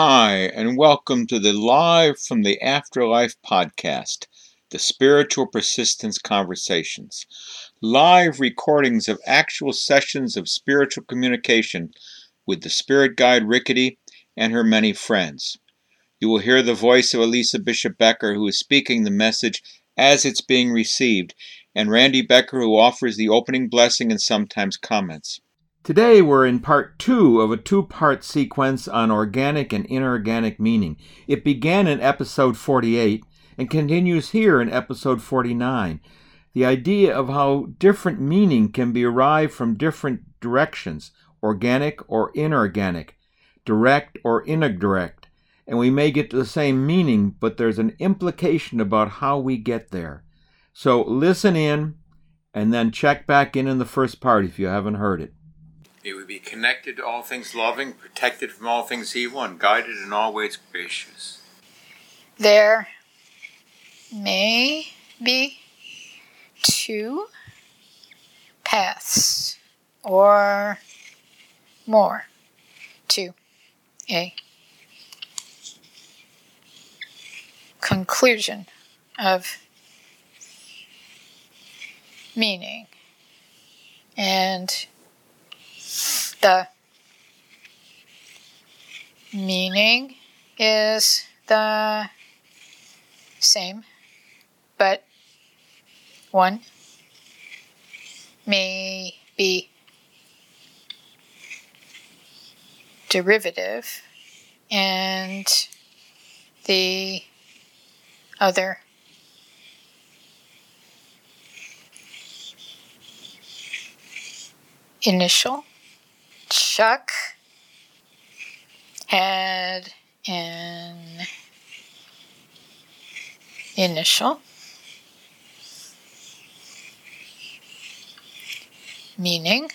Hi, and welcome to the Live from the Afterlife podcast, the Spiritual Persistence Conversations. Live recordings of actual sessions of spiritual communication with the spirit guide Rickety and her many friends. You will hear the voice of Elisa Bishop Becker, who is speaking the message as it's being received, and Randy Becker, who offers the opening blessing and sometimes comments. Today we're in part two of a two part sequence on organic and inorganic meaning. It began in episode 48 and continues here in episode 49. The idea of how different meaning can be arrived from different directions, organic or inorganic, direct or indirect, and we may get to the same meaning, but there's an implication about how we get there. So listen in and then check back in in the first part if you haven't heard it. May we be connected to all things loving, protected from all things evil, and guided in all ways gracious. There may be two paths or more to a conclusion of meaning and the meaning is the same, but one may be derivative and the other initial Chuck had an initial. Meaning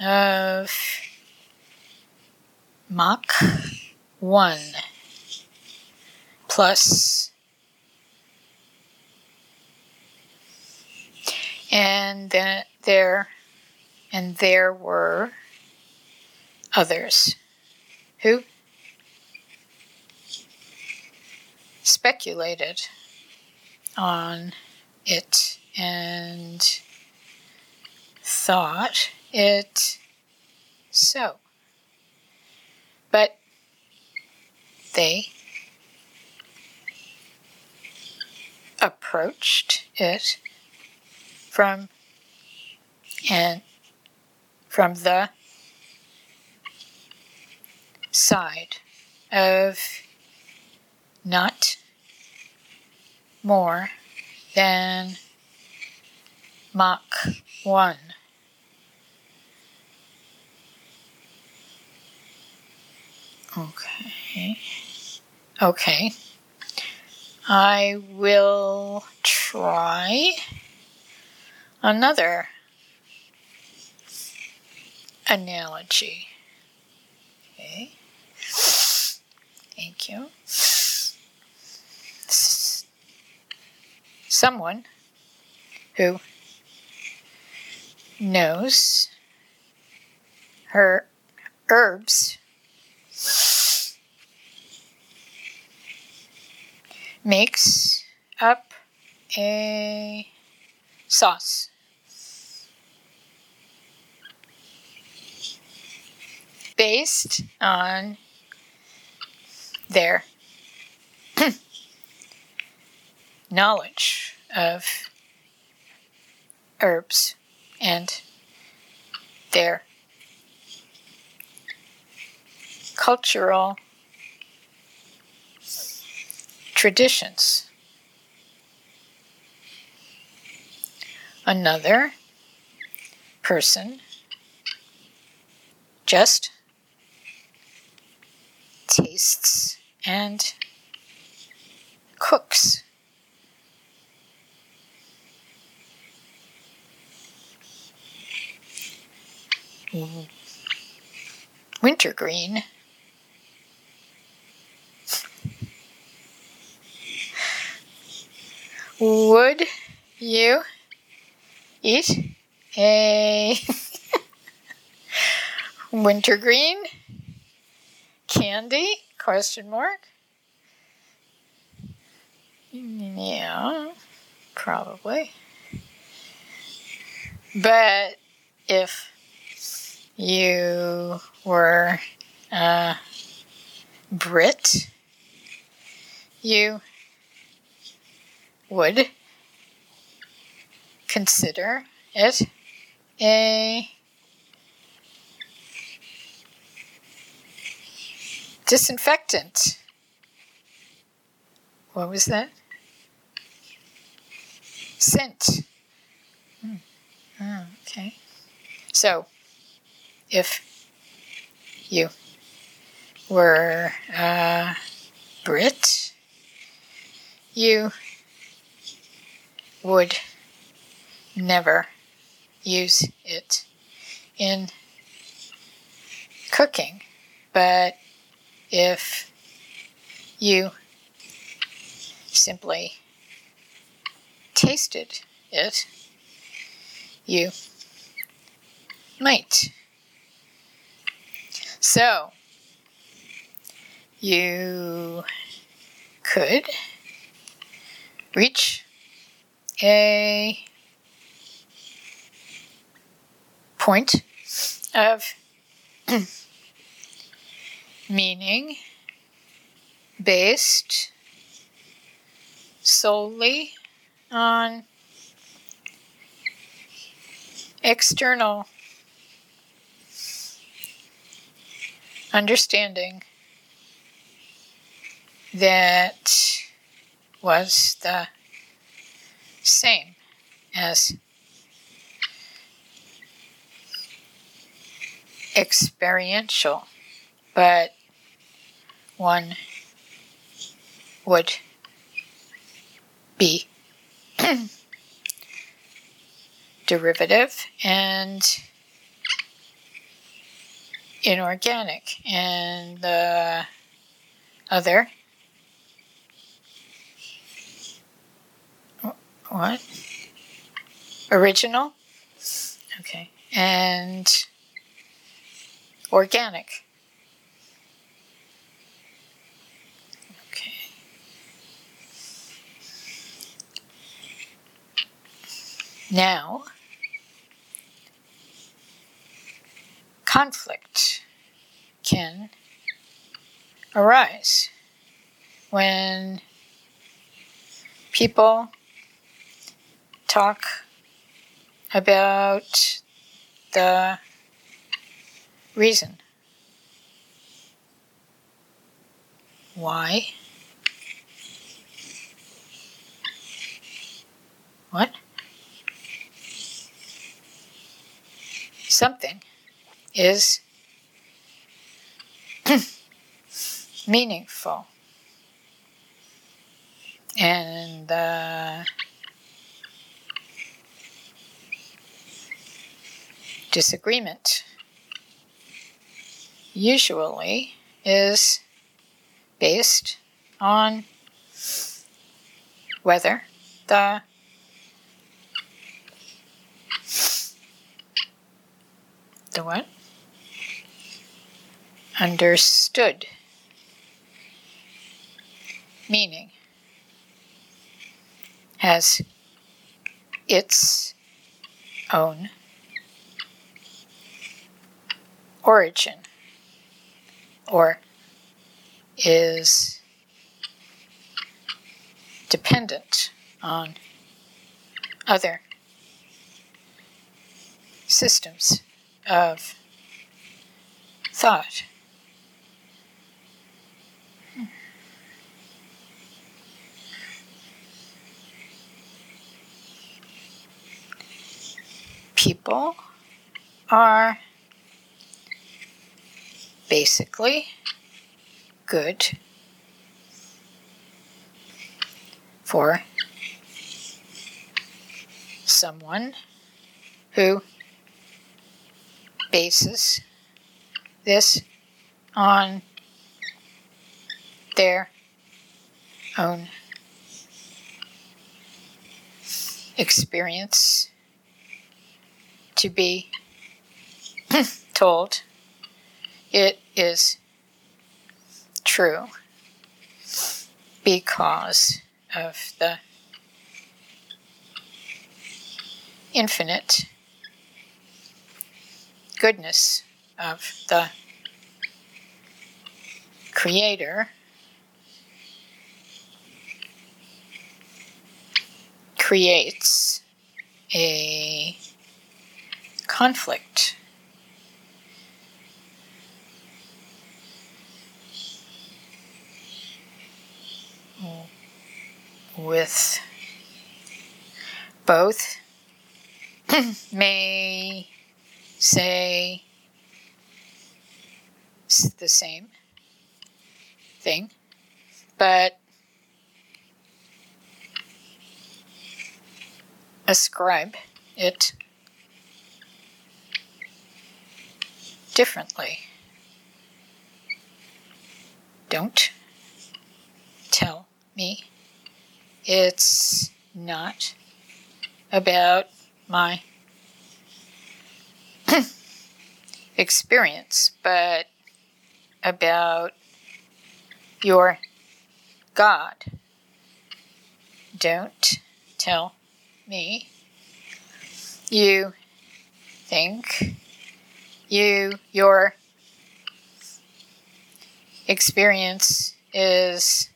of Mach 1 plus and then there and there were others who speculated on it and thought it so. But they approached it from and from the side of not more than Mach 1. Okay. Okay. I will try another analogy. Okay. Thank you. Someone who knows her herbs makes up a sauce. Based on their knowledge of herbs and their cultural traditions. Another person just tastes and cooks. Wintergreen Would you eat a wintergreen candy Question mark? Yeah, probably. But if you were a Brit, you would consider it a disinfectant. What was that? Scent. Hmm. Oh, okay. So, if you were a Brit, you would never use it in cooking. But if you simply tasted it, you might. So, you could reach a point of meaning based solely on external understanding that was the same as experiential, but one would be derivative and inorganic, and the other what? Original? Okay. And organic now conflict can arise when people talk about the reason. Why? What something is meaningful. And uh, disagreement usually is based on whether the the what? Understood. Meaning? Has its own origin. Or is dependent on other systems of thought. People are basically good for someone who bases this on their own experience to be told it is true because of the infinite goodness of the Creator creates a conflict. With both may say the same thing, but ascribe it differently. Don't tell me it's not about my experience, but about your God. Don't tell me you think you your experience is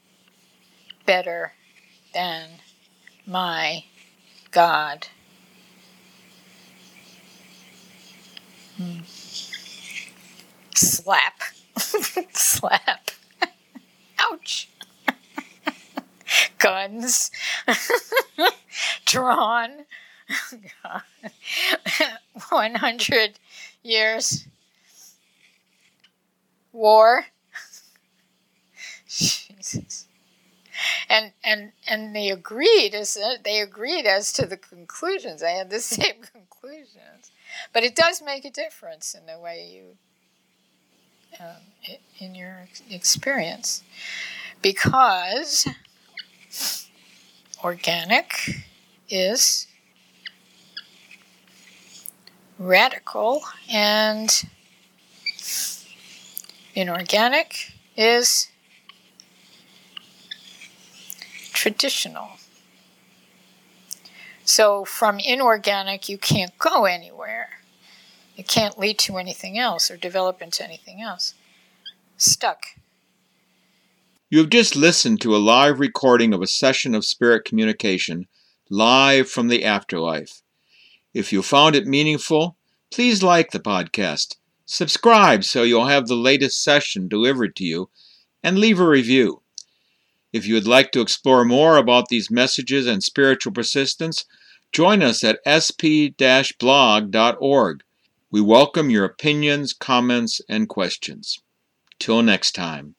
better than my God. Hmm. Slap. Slap. Ouch. Guns. Drawn. 100 years. War. Jesus. And and and they agreed as they agreed as to the conclusions. I had the same conclusions, but it does make a difference in the way you um, in your experience because organic is radical and inorganic is traditional. So from inorganic, you can't go anywhere. It can't lead to anything else or develop into anything else. Stuck. You have just listened to a live recording of a session of spirit communication live from the afterlife. If you found it meaningful, please like the podcast, subscribe so you'll have the latest session delivered to you, and leave a review. If you would like to explore more about these messages and spiritual persistence, join us at sp-blog.org. We welcome your opinions, comments, and questions. Till next time.